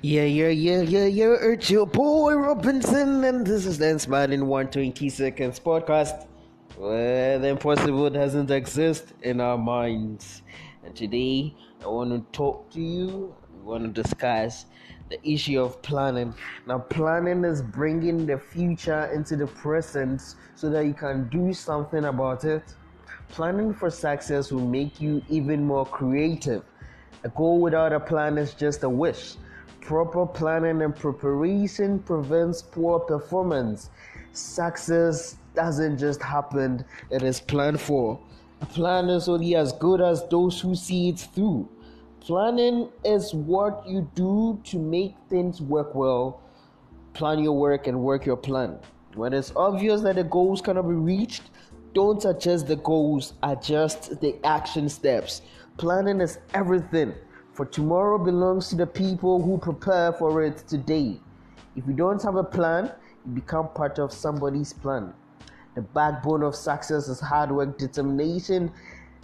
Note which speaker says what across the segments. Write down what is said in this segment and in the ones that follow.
Speaker 1: Yeah, yeah, yeah, yeah, yeah. It's your boy Robinson, and this is the Inspired in 120 Seconds podcast where the impossible doesn't exist in our minds. And today, I want to talk to you, we want to discuss the issue of planning. Now, planning is bringing the future into the present so that you can do something about it. Planning for success will make you even more creative. A goal without a plan is just a wish. Proper planning and preparation prevents poor performance. Success doesn't just happen, it is planned for. A plan is only as good as those who see it through. Planning is what you do to make things work well. Plan your work and work your plan. When it's obvious that the goals cannot be reached, don't adjust the goals, adjust the action steps. Planning is everything, for tomorrow belongs to the people who prepare for it today. If you don't have a plan, you become part of somebody's plan. The backbone of success is hard work, determination,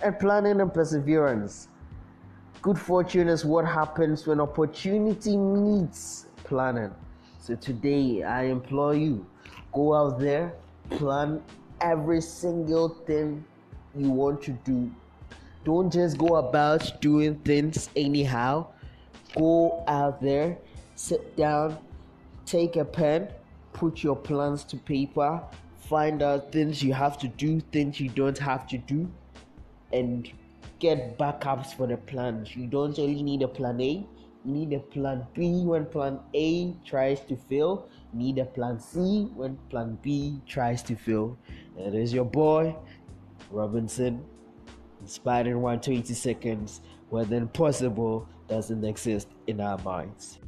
Speaker 1: and planning and perseverance. Good fortune is what happens when opportunity meets planning. So today, I implore you go out there, plan every single thing you want to do. Don't just go about doing things anyhow. Go out there, sit down, take a pen, put your plans to paper, find out things you have to do, things you don't have to do, and get backups for the plans. You don't only need a plan A, you need a plan B when plan A tries to fail. You need a plan C when plan B tries to fail. Is your boy, Robinson, in 120 seconds, where the impossible doesn't exist in our minds.